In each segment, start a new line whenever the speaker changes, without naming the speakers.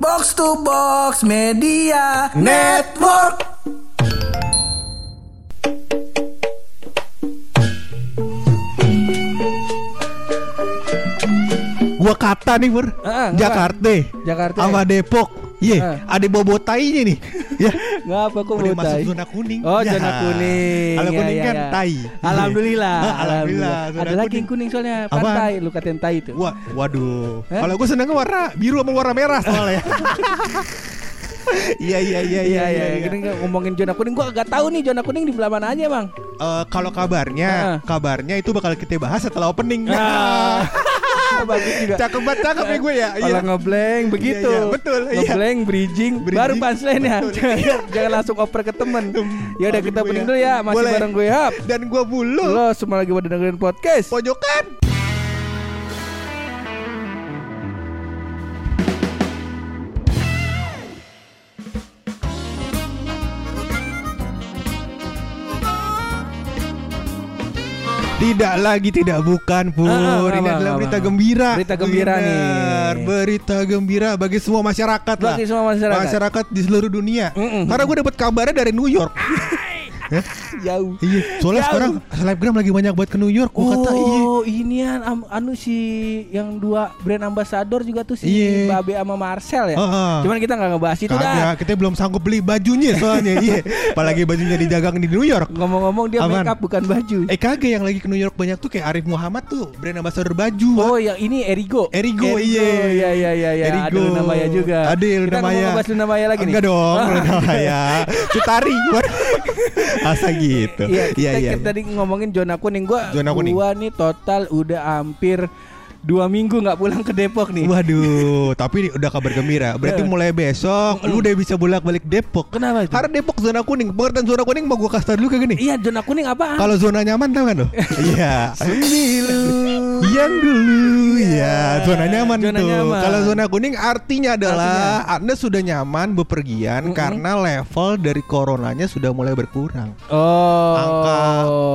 Box to Box Media Network.
Gua kata nih
Ah, ngapa?
Jakarta
Jakarta.
Sama Depok Iya
Ah.
Ada bobotai nih Ya
Nggak apa kok
Udah masuk zona kuning
Oh
Ya.
zona kuning
Kalau
Ya,
kuning
ya,
kan
ya.
tai
Alhamdulillah
Iya. Ah, Alhamdulillah zona
Ada lagi
kuning.
yang kuning soalnya? Pantai Lu katain tai itu
Wah, waduh.
Eh?
Kalau gue senengnya warna biru sama warna merah soalnya. Iya iya iya
Iya iya Kita nggak ngomongin zona kuning Gua gak tahu nih zona kuning di belah mana aja bang
Eh, Kalau kabarnya,
Ah.
kabarnya itu bakal kita bahas setelah opening.
Ah. Bagus juga
cakep banget cakep nih gue ya.
Kalau ngeblank begitu
Iya, iya, betul, iya.
Ngeblank bridging,
Bridging,
Baru punchline ya jangan, jangan langsung oper ke temen Ya udah kita
Gue
opening
ya.
dulu ya Masih
Boleh.
bareng gue Hap
Dan gue bulu.
Lo semua lagi pada dengerin podcast
Pojokan. Tidak lagi tidak bukan Pur
Ah, ah,
Ini
apa,
adalah
apa,
berita
apa.
gembira
Berita gembira nih.
Berita gembira bagi semua masyarakat lah
Bagi semua masyarakat.
Masyarakat di seluruh dunia
Mm-mm.
Karena gue dapat kabarnya dari New York
Jauh
Iya Soalnya
Jauh.
sekarang Selebgram lagi banyak buat ke New York Gue kata iya
Oh ini an, am- anu si yang dua brand ambassador juga tuh si
Iya.
Babe sama Marcel ya.
Heeh.
Cuman kita nggak ngebahas itu dah.
Kagak, kita belum sanggup beli bajunya soalnya Iya Apalagi bajunya didagang di New York
Ngomong-ngomong dia
Apaan?
make up bukan baju.
Eh kagak yang lagi ke New York banyak tuh kayak Arif Muhammad tuh Brand ambassador baju
Oh yang ini Erigo.
Erigo, iya.
Iya iya iya iya.
Erigo.
Ada Luna Maya juga.
Adil,
Kita
Luna Maya.
ngomong ngebahas Luna Maya lagi nih.
Enggak dong Luna Maya Cutari Asa gitu
Iya, kita,
Iya iya
kita tadi ngomongin zona kuning gua.
Zona kuning.
Gua nih total udah hampir dua minggu nggak pulang ke Depok nih.
Waduh, tapi udah kabar gembira. Berarti mulai besok lu udah bisa bolak-balik Depok.
Kenapa itu?
Karena Depok zona kuning. Pengertian zona kuning mau gua kasih dulu kagak nih?
Iya zona kuning apa?
Kalau zona nyaman tau kan lo? Iya. Yang dulu ya zona nyaman
Zona
tuh. Kalau zona kuning artinya adalah Anda sudah nyaman bepergian karena level dari coronanya sudah mulai berkurang.
Oh.
Angka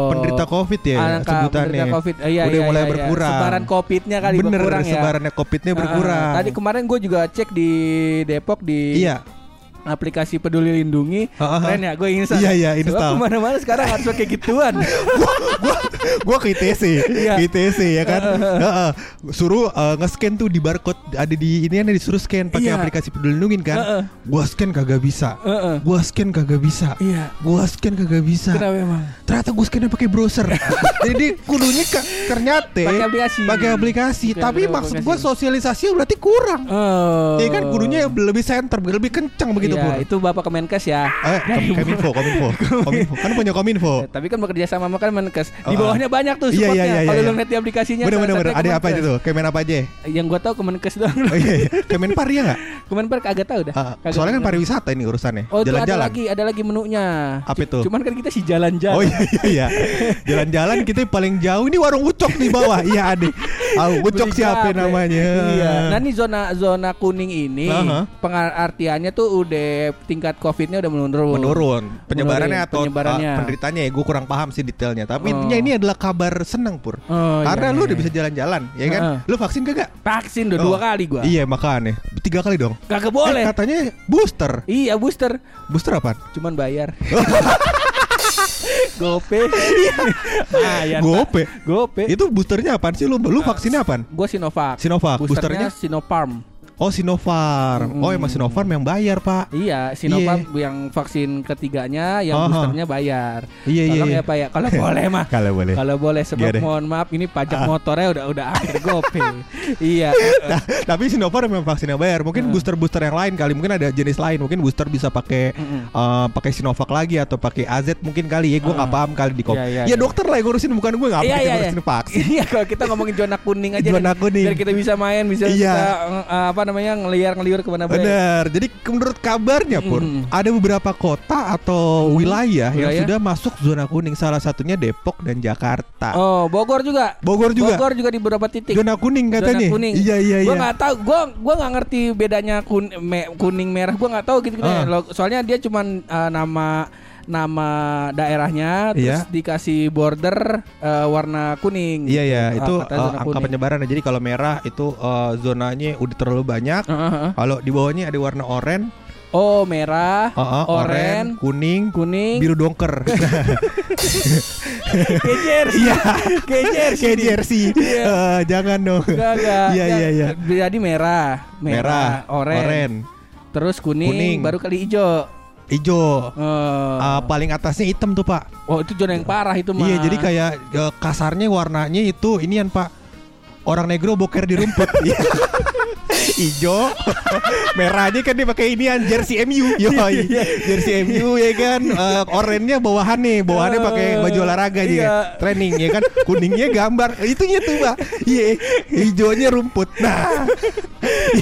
penderita Covid ya
Angka
sebutannya.
penderita COVID. Eh, iya,
udah
iya,
mulai
iya, iya.
berkurang.
Sebaran COVID-nya kali
Bener,
berkurang ya.
sebarannya COVID-nya berkurang.
tadi kemarin gue juga cek di Depok di
Iya.
aplikasi Peduli Lindungi.
Ah.
Keren ya, gue install.
Iya, iya,
Sebab
install.
ke mana-mana sekarang harus pakai gituan.
gua gua ke ITC, ke ITC ya kan. Heeh. Suruh eh, nge-scan tuh di barcode ada di ini ada disuruh scan pakai
Iya.
aplikasi peduli lindungi kan.
Heeh.
Gua scan kagak bisa.
Heeh.
Gua scan kagak bisa.
Iya.
Gua scan kagak bisa.
Kenapa emang?
Ternyata gua scan pakai browser. Jadi kudunya ke, ternyata
Pakai aplikasi.
Pakai aplikasi. Tapi
aplikasi.
maksud gua sosialisasi berarti kurang.
Oh.
Iya kan kudunya lebih center, lebih kencang begitu
Iya,
Pur.
itu Bapak Kemenkes ya.
Eh, Kom- Kominfo, Kominfo, Kominfo. Kan punya Kominfo.
Eh, Tapi kan bekerja sama sama Kemenkes. Di
Oh,
bawahnya banyak tuh
Iya,
supportnya.
iya, iya,
Kalau
iya.
lu lihat di aplikasinya.
Bener bener bener. Ada apa aja tuh? Kemen apa aja?
Yang gua tahu Kemenkes doang.
Oh iya, iya. Kemenpar ya nggak?
Kemenpar kagak tahu dah.
Ah,
Kagak
soalnya kan pariwisata ini urusannya.
Oh itu ada
Jalan-jalan.
lagi, ada lagi menunya.
Apa itu?
Cuman kan kita sih jalan-jalan.
Oh iya iya iya. Jalan-jalan kita paling jauh ini warung ucok di bawah. Iya ada. Ah, ucok siapa namanya?
Iya. Nah ini zona zona kuning ini
Aha.
pengartiannya tuh udah tingkat covidnya udah menurun.
menurun penyebarannya
Menurun,
atau
penyebarannya.
uh, penderitanya ya gue kurang paham sih detailnya tapi
Oh.
intinya ini adalah kabar senang pur
Oh,
karena
iya,
lu
iya.
udah bisa jalan-jalan ya kan
Heeh.
lu vaksin kagak
Vaksin udah
Oh.
dua kali gua.
iya makanya tiga kali dong
Kagak
Eh,
boleh.
katanya booster
Iya booster,
booster apa
cuman bayar. Gope. Lumayan.
gope
Gope.
itu boosternya apaan sih lu lu vaksinnya apaan
Gua Sinovac.
Sinovac
Boosternya
boosternya
Sinopharm.
Oh Sinopharm oh emang Sinopharm yang bayar pak
Iya, Sinovac yang vaksin ketiganya, yang
Aha.
boosternya bayar.
Iya, iya,
Tolong
iya.
ya Pak ya, kalau boleh mah.
kalau boleh
Kalau boleh sebab
Iya deh.
mohon maaf ini pajak
Ah.
motornya udah udah hampir gope. iya.
Nah, tapi Sinopharm memang vaksinnya bayar. Mungkin
Hmm.
booster-booster yang lain kali, mungkin ada jenis lain. Mungkin booster bisa pakai eh, pakai Sinovac lagi atau pakai AZ mungkin kali ya. Gue nggak
Ah.
paham kali di kom.
Iya, iya,
ya
iya.
dokter lah yang ngurusin bukan gue nggak
Iya
apa
iya iya.
ngurusin vaksin.
Iya kalau kita ngomongin zona kuning aja.
Zona kuning.
Biar kita bisa main, bisa
Iya.
kita eh, apa namanya ngeliar-ngeliur ke mana baik.
Bener. Jadi menurut kabarnya pun
Mm.
ada beberapa kota atau wilayah, yang
Wilayah.
sudah masuk zona kuning. Salah satunya Depok dan Jakarta.
Oh, Bogor juga.
Bogor juga.
Bogor juga di beberapa titik.
Zona kuning katanya.
Zona kuning.
Iya iya
Gua
iya.
nggak tahu, gua gua nggak ngerti bedanya kun, me- kuning merah. Gua nggak tahu gitu. gitu. Lo- Soalnya dia cuman eh, nama nama daerahnya terus
Iya.
dikasih border eh, warna kuning.
Iya ya,
Ah,
itu
kata
uh,
zona
angka
kuning.
penyebaran. Jadi kalau merah itu uh, zonanya udah terlalu banyak.
Heeh, heeh.
Kalau di bawahnya ada warna oranye,
Oh, merah,
uh, uh,
oranye,
kuning,
kuning,
biru dongker.
jersey.
Iya,
kayak nih.
jersey.
Iya.
Jangan dong.
Enggak, enggak.
Iya, iya, iya.
Jadi merah, merah,
Merah,
oranye,
oranye,
terus kuning,
Kuning.
baru kali hijau.
Hijau.
Eh,
Uh, paling atasnya hitam tuh pak.
oh itu zona yang parah itu mah.
Iya, jadi kayak uh, kasarnya warnanya itu inian pak. Orang negro boker di rumput. Iya. Ijo, merahnya kan dia pakai inian jersey MU, yoi, jersey MU ya kan, uh, oranye bawahan nih, bawahannya pakai baju olahraga
Iya.
dia, training ya kan, kuningnya gambar, itunya tuh pak, iya, hijaunya rumput, nah,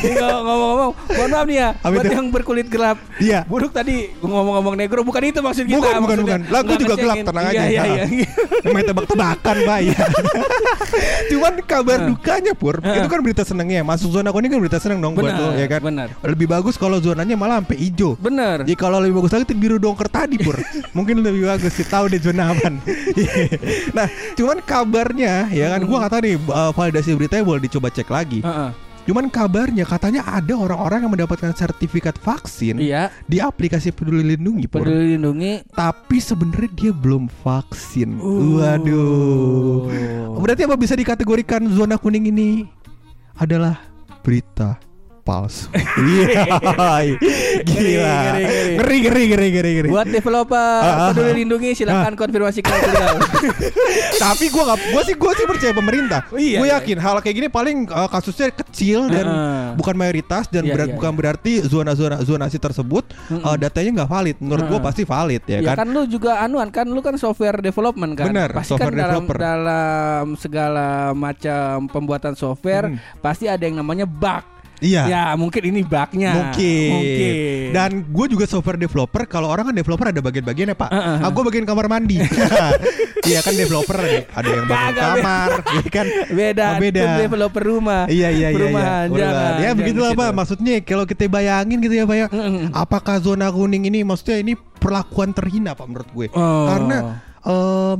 ngomong-ngomong, mohon maaf nih ya, buat yang berkulit gelap.
iya,
Buruk tadi ngomong-ngomong negro bukan itu maksud kita.
Bukan, bukan, bukan. Lah,
nggak
juga gelap, tenang
Iya,
aja.
Iya,
Nah.
iya.
main tebak-tebakan pak ya. Cuman kabar dukanya pur, itu kan berita senengnya, masuk zona kuning kan berita seneng dong buat
Benar,
lo ya kan.
benar.
Lebih bagus kalau zonanya malah sampai hijau.
Bener.
Ya kalau lebih bagus lagi itu biru dongker tadi pur Mungkin lebih bagus sih Tahu deh zona aman Nah cuman kabarnya Ya kan Gua kata nih uh, Validasi beritanya boleh dicoba cek lagi
Heeh.
Cuman kabarnya katanya ada orang-orang yang mendapatkan sertifikat vaksin
Iya,
Di aplikasi peduli lindungi pur
peduli lindungi.
Tapi sebenarnya dia belum vaksin
Uh.
Waduh Berarti apa bisa dikategorikan zona kuning ini Adalah berita palsu Iya Gila
Ngeri, ngeri,
Ngeri ngeri ngeri
Buat developer
Ah, ah,
peduli lindungi silakan konfirmasi ke.
Tapi gue gak, gue sih gue sih percaya pemerintah.
Iya,
gue
iya.
yakin hal kayak gini paling uh, kasusnya kecil dan
Heeh.
bukan mayoritas dan
Iya, iya,
bukan
iya.
berarti zona-zona zonasi tersebut uh, datanya nggak valid. Menurut gue pasti valid ya,
Ya
kan.
kan lu juga anuan kan lu kan software development kan.
Bener,
pasti
software
kan dalam
developer.
dalam segala macam pembuatan software
Hmm.
pasti ada yang namanya bug.
Iya.
Ya, mungkin ini bugnya.
Mungkin.
Mungkin.
Dan gue juga software developer. Kalau orang kan developer ada bagian-bagiannya pak.
Heeh.
Ah, gue bagian kamar mandi. Iya kan developer ada, ada yang
Kagak,
kamar, ya kan.
beda,
Oh, beda.
itu developer rumah.
Iya iya iya.
Perumahan,
iya.
jangan.
Ya
jangan
begitulah
gitu.
pak. Maksudnya kalau kita bayangin gitu ya pak ya. Apakah zona kuning ini maksudnya ini perlakuan terhina pak menurut gue?
Oh.
Karena em,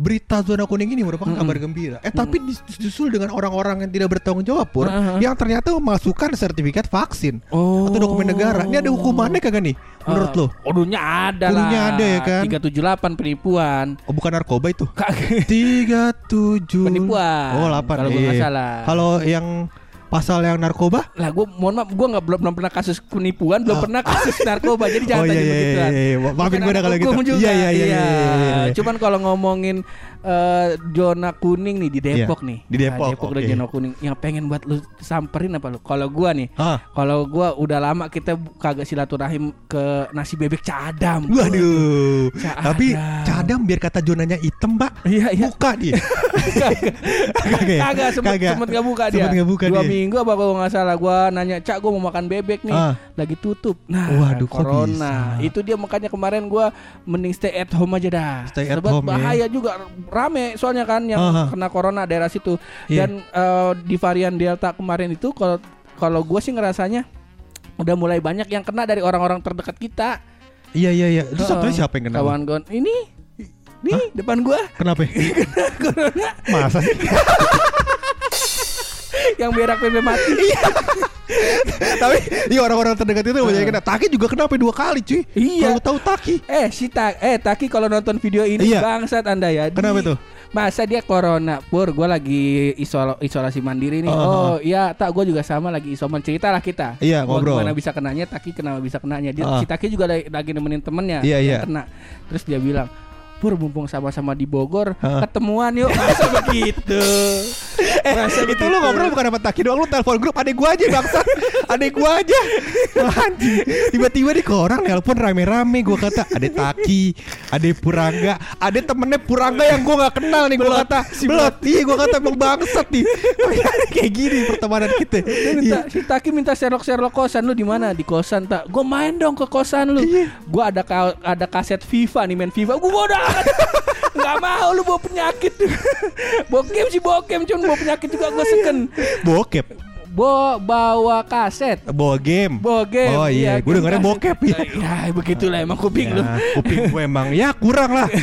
berita zona kuning ini merupakan kabar gembira. Eh tapi dis- disusul dengan orang-orang yang tidak bertanggung jawab pur,
Uh-huh.
yang ternyata memasukkan sertifikat vaksin
Oh.
atau dokumen negara. Ini ada hukumannya kagak nih? Menurut
Eh,
lo?
Kudunya ada
Kudunya
lah.
ada ya kan?
378 penipuan.
Oh bukan narkoba itu?
Kagak.
Tiga tujuh.
Penipuan.
Oh delapan.
Kalau gua nggak
iya.
salah.
Kalau yang pasal yang narkoba?
Lah gue mohon maaf gue nggak belum, belum pernah kasus penipuan, belum
Oh.
pernah kasus narkoba. Jadi jangan
Oh, iya,
tanya
iya,
begituan.
iya, iya. Maafin
anak
kalau gitu.
juga.
Iya, iya, iya, iya, iya, iya.
Cuman kalau ngomongin eh, zona kuning nih di Depok
Iya,
nih.
di Depok,
Nah, Depok udah
oke.
zona kuning. Yang pengen buat lu samperin apa lu? Kalau gua nih, kalau gua udah lama kita kagak silaturahim ke nasi bebek cadam.
Waduh.
Cadam.
Tapi cadam biar kata zonanya hitam, Pak.
Iya, iya.
Buka dia. Kagak. ya?
Kagak sempet,
Kagak.
sempet gak buka dia
Sempet nggak buka
Dua
dia.
minggu apa kalau nggak salah Gua nanya Cak gue mau makan bebek nih
Ah.
Lagi tutup Nah
Waduh,
corona? Itu dia makanya kemarin gua Mending stay at home aja dah
Stay at
Sebab
home, ya.
bahaya juga Rame soalnya kan Yang
Aha.
kena corona daerah situ
Iya.
Dan eh, di varian Delta kemarin itu Kalau kalau gue sih ngerasanya Udah mulai banyak yang kena dari orang-orang terdekat kita
Iya iya iya. Itu
Heeh.
siapa yang kenal?
Kawan gon Ini Nih depan gua
Kenapa? Masa sih?
Yang berak pepe mati
Tapi iya orang-orang terdekat itu banyak kena. Taki juga kenapa dua kali, cuy?
Iya.
Kalau tahu Taki.
Eh si Tak eh Taki kalau nonton video ini
Iya.
bangsat Anda ya. Di-
Kenapa tuh?
Masa dia corona Pur gue lagi isol isolasi mandiri nih
Oh,
Oh iya tak gue juga sama lagi isoman Cerita lah kita
Iya,
Gua
ngobrol.
Gimana bisa kenanya Taki kenapa bisa kenanya dia,
Ah.
Si Taki juga lagi, lagi nemenin temennya
Iya, iya.
kena Terus dia bilang Pur mumpung sama-sama di Bogor
Ah.
Ketemuan yuk Masa begitu
Eh,
Masa
itu
begitu?
lu ngobrol bukan sama Taki doang, lu telepon grup adek gua aja bangsa. adek gua aja. Anjing. Tiba-tiba di orang telepon rame-rame gua kata ada Taki, ada Purangga, ada temennya Purangga yang gua nggak kenal nih gua kata. Belot. Iya gua kata emang bangsat nih. Kayak gini pertemanan kita.
Dia minta,
Iya.
si Taki minta serok serok kosan lu di mana di kosan tak gue main dong ke kosan lu
Iya.
gue ada ka- ada kaset FIFA nih main FIFA gue bodoh nggak mau lu bawa penyakit bokem sih bokem cuman bawa penyakit juga gue seken
Bokep.
Bo bawa kaset.
Bawa game.
Bawa game.
Oh iya, gue dengarnya bokep ya.
Ya, begitulah emang kuping lu.
Ya, kuping gue emang ya kurang lah.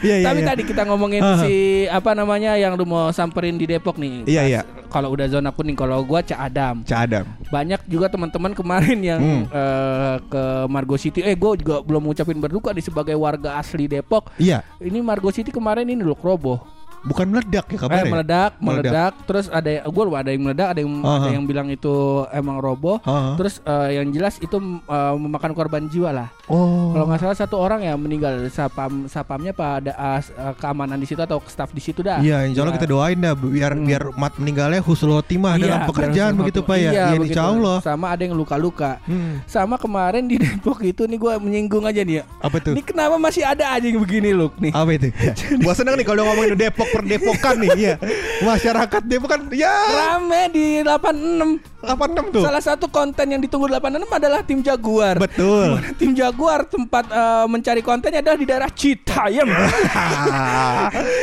Iya iya.
Tapi
iya.
tadi kita ngomongin
Ah.
si apa namanya yang lu mau samperin di Depok nih.
Iya, iya.
Kalau udah zona kuning, kalau gua Cak Adam.
Cak Adam.
Banyak juga teman-teman kemarin yang
Hmm.
eh, ke Margo City. Eh, gue juga belum ngucapin berduka nih sebagai warga asli Depok.
Iya,
Ini Margo City kemarin ini loh roboh.
Bukan meledak ya
Eh,
kabarnya.
meledak,
Meledak.
meledak, Terus ada gue lupa ada yang meledak, ada yang ada
Aha.
yang bilang itu emang roboh.
Aha.
Terus eh, yang jelas itu eh, memakan korban jiwa lah.
Oh.
Kalau nggak salah satu orang ya meninggal sapam sapamnya pada eh, keamanan di situ atau staff di situ dah.
Iya, insya Allah
Ya.
kita doain dah biar
Hmm.
biar mat meninggalnya husnul khotimah
Iya,
dalam pekerjaan begitu. Pak ya.
Iya,
Iya, insya Allah.
Sama ada yang luka-luka.
Hmm.
Sama kemarin di Depok itu nih gue menyinggung aja nih ya.
Apa tuh?
Ini kenapa masih ada aja yang begini loh nih?
Apa itu? Gua seneng nih kalau ngomongin Depok per Depokan nih, iya. Masyarakat Depok kan ya
Rame di 86.
86 tuh.
Salah satu konten yang ditunggu 86 adalah tim Jaguar.
Betul.
Di mana tim Jaguar tempat eh, mencari kontennya adalah di daerah Citayam.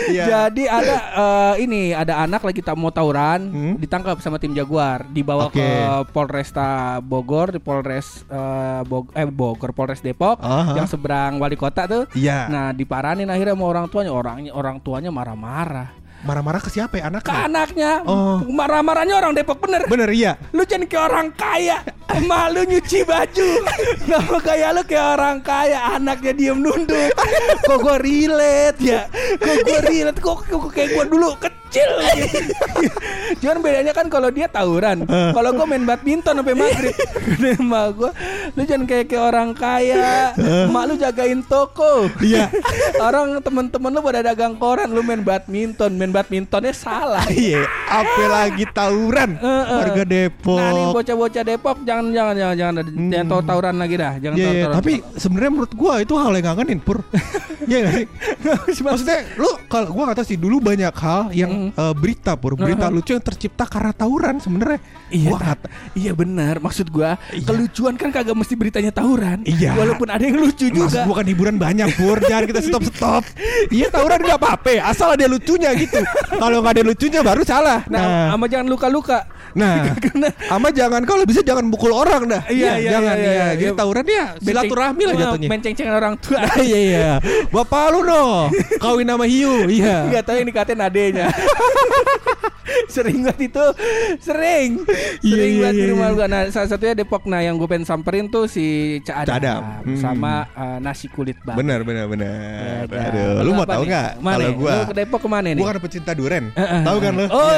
Iya.
Jadi ada eh, ini ada anak lagi tak mau tawuran
Hmm.
ditangkap sama tim Jaguar dibawa
Oke.
ke Polresta Bogor di Polres eh, Bog- eh Bogor Polres Depok
Aha.
yang seberang wali kota tuh.
Iya.
Nah diparanin akhirnya sama orang tuanya orangnya orang tuanya marah-marah
Marah-marah ke siapa ya
ke
anaknya?
anaknya
Oh.
marah-marahnya orang Depok bener
Bener iya.
lu jangan kayak orang kaya emak lu nyuci baju nama kayak lu kayak orang kaya anaknya diem nunduk kok gue relate ya kok gue relate kok, kok kayak gue dulu kecil. Cuman bedanya kan kalau dia tawuran. Kalau gue main badminton sampai maghrib. Kata emak gue lu jangan kayak kayak orang kaya. Emak lu jagain toko.
Iya.
orang temen-temen lu pada dagang koran lu main badminton. Main badmintonnya salah.
Iya, apa lagi tawuran warga Depok.
Nah nih bocah-bocah Depok jangan jangan jangan jangan.
Hmm.
jangan tahu tawuran lagi dah. Jangan
Iya,
tahu
iya,
tawuran.
tapi sebenarnya menurut gua itu hal yang ngangenin pur. Iya gak sih? Maksudnya lu kalau gua kata sih dulu banyak hal yang eh, berita pur, berita lucu yang tercipta karena tawuran sebenarnya.
Iya,
kata
iya benar. Maksud gua kelucuan kan kagak mesti beritanya tawuran.
Iya.
Walaupun ada yang lucu
Maksud
juga.
gua kan hiburan banyak pur, jangan kita stop stop. Iya tawuran nggak apa-apa, asal ada lucunya gitu. Kalau nggak ada lucunya baru salah.
Nah,
Nah,
sama jangan luka-luka.
Nah, ama jangan kalau bisa jangan mukul orang dah.
Iya, iya,
jangan
iya,
ya.
iya.
Jadi tawuran ya silaturahmi lah jatuhnya.
Menceng-cengan orang tua.
iya iya. Bapak lu no, kawin sama hiu. Iya.
Enggak tahu yang dikatain adenya. sering banget itu sering
Iya,
sering
iya,
banget di
iya,
rumah
iya.
gua nah salah satunya Depok nah yang gue pengen samperin tuh si Cak Adam.
Hmm.
sama eh, nasi kulit bang
Benar benar benar.
Ada.
Aduh, lu mau tahu nggak? Kalau gua,
Lu ke Depok ke mana nih?
gua kan pecinta duren.
Heeh.
Tahu kan lu?
Oh,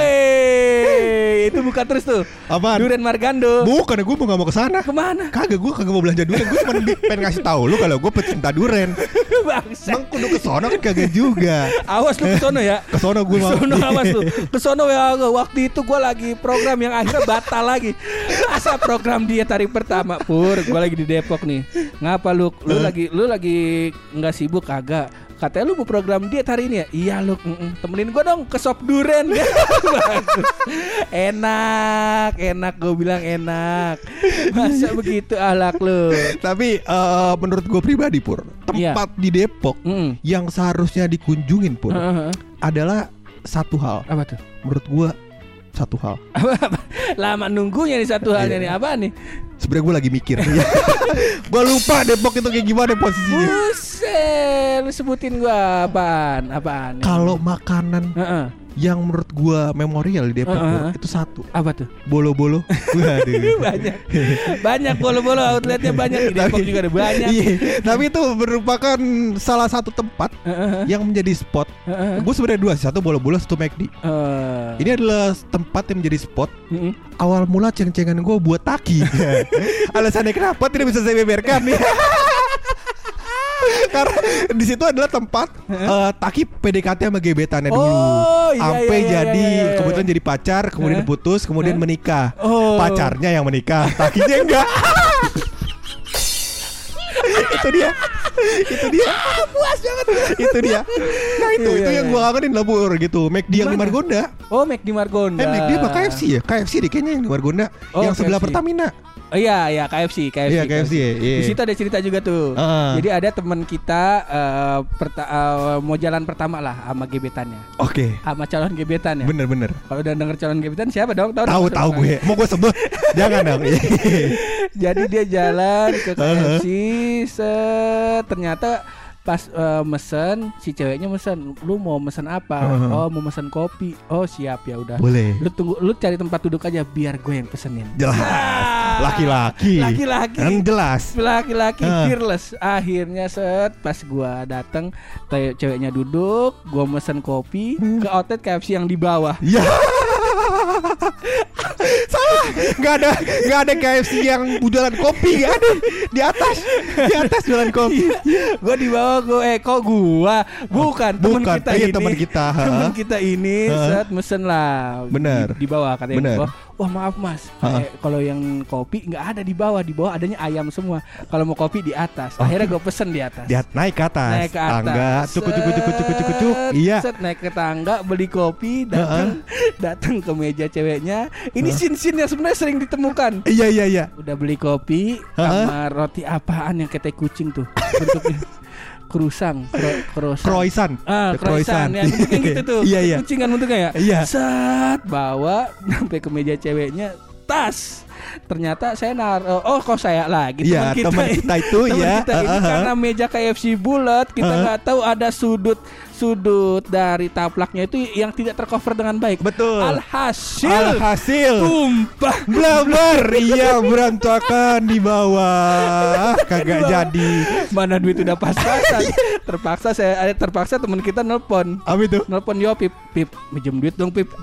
itu buka terus tuh.
Apaan?
Duren Margando.
Bukan, gua mau nggak mau ke sana.
Ke mana?
Kagak, gua kagak mau belanja duren. Gua cuma pengen ngasih tahu lu kalau gua pecinta duren.
Bangsa.
Emang kudu ke sono kan kagak juga.
Awas lu ke sono ya.
Ke sono gua mau.
Kesono awas lu. Kesono ya waktu itu gue lagi program yang akhirnya batal lagi. Masa program dia hari pertama pur, gue lagi di Depok nih. Ngapa lu? Lu lagi lu lagi nggak sibuk kagak? Katanya lu mau program diet hari ini ya? Iya lu temenin gue dong ke sop duren. Enak, enak gue bilang enak. Masa begitu alak lu?
Tapi eh, menurut gua pribadi pur,
Iya.
tempat di Depok
Mm.
yang seharusnya dikunjungin pur
Heeh.
adalah satu hal.
Apa tuh?
Menurut gua satu hal.
Lama nunggunya nih satu halnya
Iya.
nih apa nih?
Sebenarnya gue lagi mikir. gue lupa Depok itu kayak gimana posisinya.
Buset, lu sebutin gua apaan? Apaan?
Kalau makanan
Heeh.
Yang menurut gua memorial di Depok
Heeh.
Pur, itu satu.
Apa tuh?
Bolo-bolo. Waduh.
banyak. banyak bolo-bolo outletnya banyak di Depok juga ada banyak.
Iya, tapi itu merupakan salah satu tempat
Heeh.
yang menjadi spot.
Heeh.
Gue sebenarnya dua satu bolo-bolo, satu McD.
Eh,
Ini adalah tempat yang menjadi spot.
mm-mm.
Awal mula ceng-cengan gue buat taki. Alasannya kenapa tidak bisa saya beberkan nih? Karena di situ adalah tempat eh, taki PDKT sama gebetannya dulu.
Oh, iya,
Sampai
iya, iya,
jadi
iya, iya.
kebetulan jadi pacar, kemudian
Hah?
putus, kemudian
Hah?
menikah.
Oh.
Pacarnya yang menikah, takinya enggak. itu dia. Itu dia. Puas banget. itu dia. Nah, itu
Iya,
itu
iya,
yang gua kangenin lah Pur gitu. McD yang di? Margonda.
Oh, Mac di Margonda.
Eh McD apa KFC ya? KFC deh kayaknya yang di Margonda
Oh,
Yang sebelah
KFC.
Pertamina
Oh iya, iya KFC, KFC.
Iya, KFC, ya, iya.
Di situ ada cerita juga tuh.
Heeh.
Jadi ada teman kita eh, perta- eh, mau jalan pertama lah sama gebetannya,
Oke.
sama calon gebetannya.
Bener-bener.
Kalau udah denger calon gebetan siapa dong? Tahu
Tahu tahu gue. Mau gue sebut? Jangan dong.
Jadi dia jalan ke KFC, set ternyata pas eh, mesen si ceweknya mesen, lu mau mesen apa?
Heeh.
Oh mau mesen kopi. Oh siap ya udah.
Boleh.
Lu tunggu, lu cari tempat duduk aja biar gue yang pesenin.
Jelas. Laki-laki.
Laki-laki.
Kan jelas.
Laki-laki fearless. Akhirnya set pas gua datang, te- ceweknya duduk, gua mesen kopi
Hmm.
ke outlet KFC yang di bawah.
Ya. Salah. Gak ada gak ada KFC yang jualan kopi gak ada di atas di atas jualan kopi.
gua di bawah gua eh kok gua bukan teman
Bukan,
kita
iya,
ini
teman kita,
teman kita ini set mesen lah
Bener.
di, di bawah katanya
Bener.
Wah, wah maaf mas.
Ha.
Eh, kalau yang kopi nggak ada di bawah di bawah adanya ayam semua. Kalau mau kopi di atas. Akhirnya gua pesen di atas.
Dia naik ke atas.
naik ke atas.
Tangga, cukup cukup cukup cukup cukup cukup. Iya.
set naik ke tangga beli kopi datang. Datang ke meja ceweknya. Ini sin sin yang sebenarnya sering ditemukan.
Iya iya iya.
udah beli kopi
Ha-ha.
sama roti apaan yang kayak kucing tuh? Bentuknya kerusang kro, kerosang
Croissant.
Ah,
The
croissant ya, bentuknya gitu tuh.
Iya iya.
Kucing kan bentuknya ya.
Iya.
Set bawa sampai ke meja ceweknya tas. Ternyata saya naruh oh kok saya lagi
Iya, teman kita itu,
teman
ya.
kita ini karena meja KFC bulat kita nggak tahu ada sudut sudut dari taplaknya itu yang tidak tercover dengan baik.
Betul.
Alhasil
Alhasil.
tumpah
Blaber iya berantakan di bawah kagak jadi
mana duit udah pas-pasan. terpaksa saya ada terpaksa teman kita nelpon.
apa itu
Nelpon yo Pip, Pip, minjem duit dong Pip.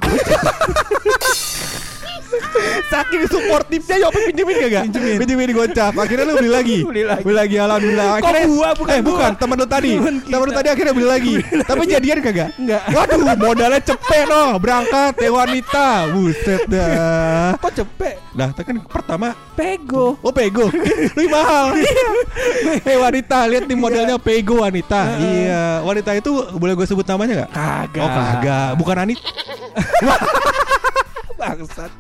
saking suportifnya Yopi pinjemin kagak
Pinjemin.
pinjemin gocap. Akhirnya lu beli lagi.
Beli lagi.
beli lagi alhamdulillah.
Kok
akhirnya
gua, bukan
eh bukan
gua.
teman lu tadi.
Temen
teman lu tadi akhirnya beli lagi. Tapi jadian kagak
Enggak.
waduh modalnya cepet noh berangkat teh wanita. Buset dah.
Kok cepet?
Nah, itu kan pertama
Pego.
Oh pego. Lebih mahal. Eh wanita Lihat nih modelnya pego wanita. Iya. Wanita itu Boleh gue sebut namanya gak?
Kagak.
Oh kagak. Bukan Anit
Bangsat.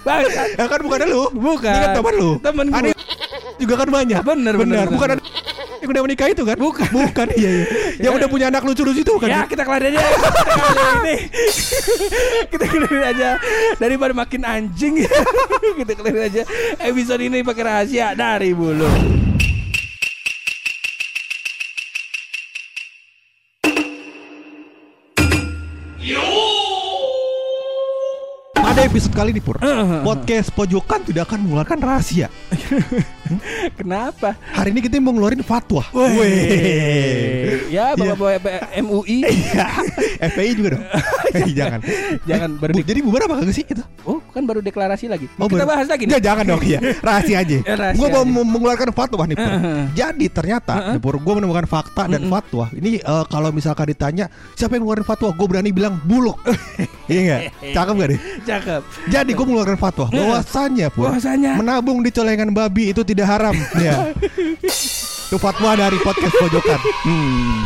Bangsat.
Ya kan bukan lu
Bukan.
Ini kan teman lu
Temen gua.
Anit juga kan banyak
Bener, bener,
Bukan
bener.
Anit Yang udah menikah itu kan
Bukan.
Bukan iya, iya. Yang udah punya anak lucu-lucu itu kan
Ya kita kelar aja ini Kita kelar aja Daripada makin anjing Kita kelar aja Episode ini pakai rahasia Dari bulu
episode kali ini Pur. Podcast Pojokan tidak akan mengeluarkan rahasia.
Kenapa?
Hari ini kita mau ngeluarin fatwa.
Weh. Ya bapak-bapak MUI
Iya. FPI juga dong. Eh, Jangan.
Jangan
Bu,
berdik
Jadi bubar apa kagak sih itu?
Oh kan baru deklarasi lagi
Oh,
Mau Kita
baru-
bahas lagi nih
Nggak, jangan dong ya. Rahasia aja.
Ya, rahasia
gue mau
aja.
mengeluarkan fatwa nih. Pur.
Heeh.
Jadi ternyata nih, Pur, gue menemukan fakta dan fatwa. Ini eh, kalau misalkan ditanya siapa yang ngeluarin fatwa, gue berani bilang buluk. iya nggak? Cakep gak deh?
Cakep
Jadi gue mengeluarkan fatwa bahwasannya Pur,
Bahwasanya.
menabung di celengan babi itu tidak haram. ya. Itu fatwa dari podcast pojokan. Hmm.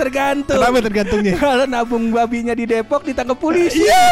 Tergantung
Kenapa tergantungnya?
Kalau nabung babinya di Depok ditangkap polisi
Iya.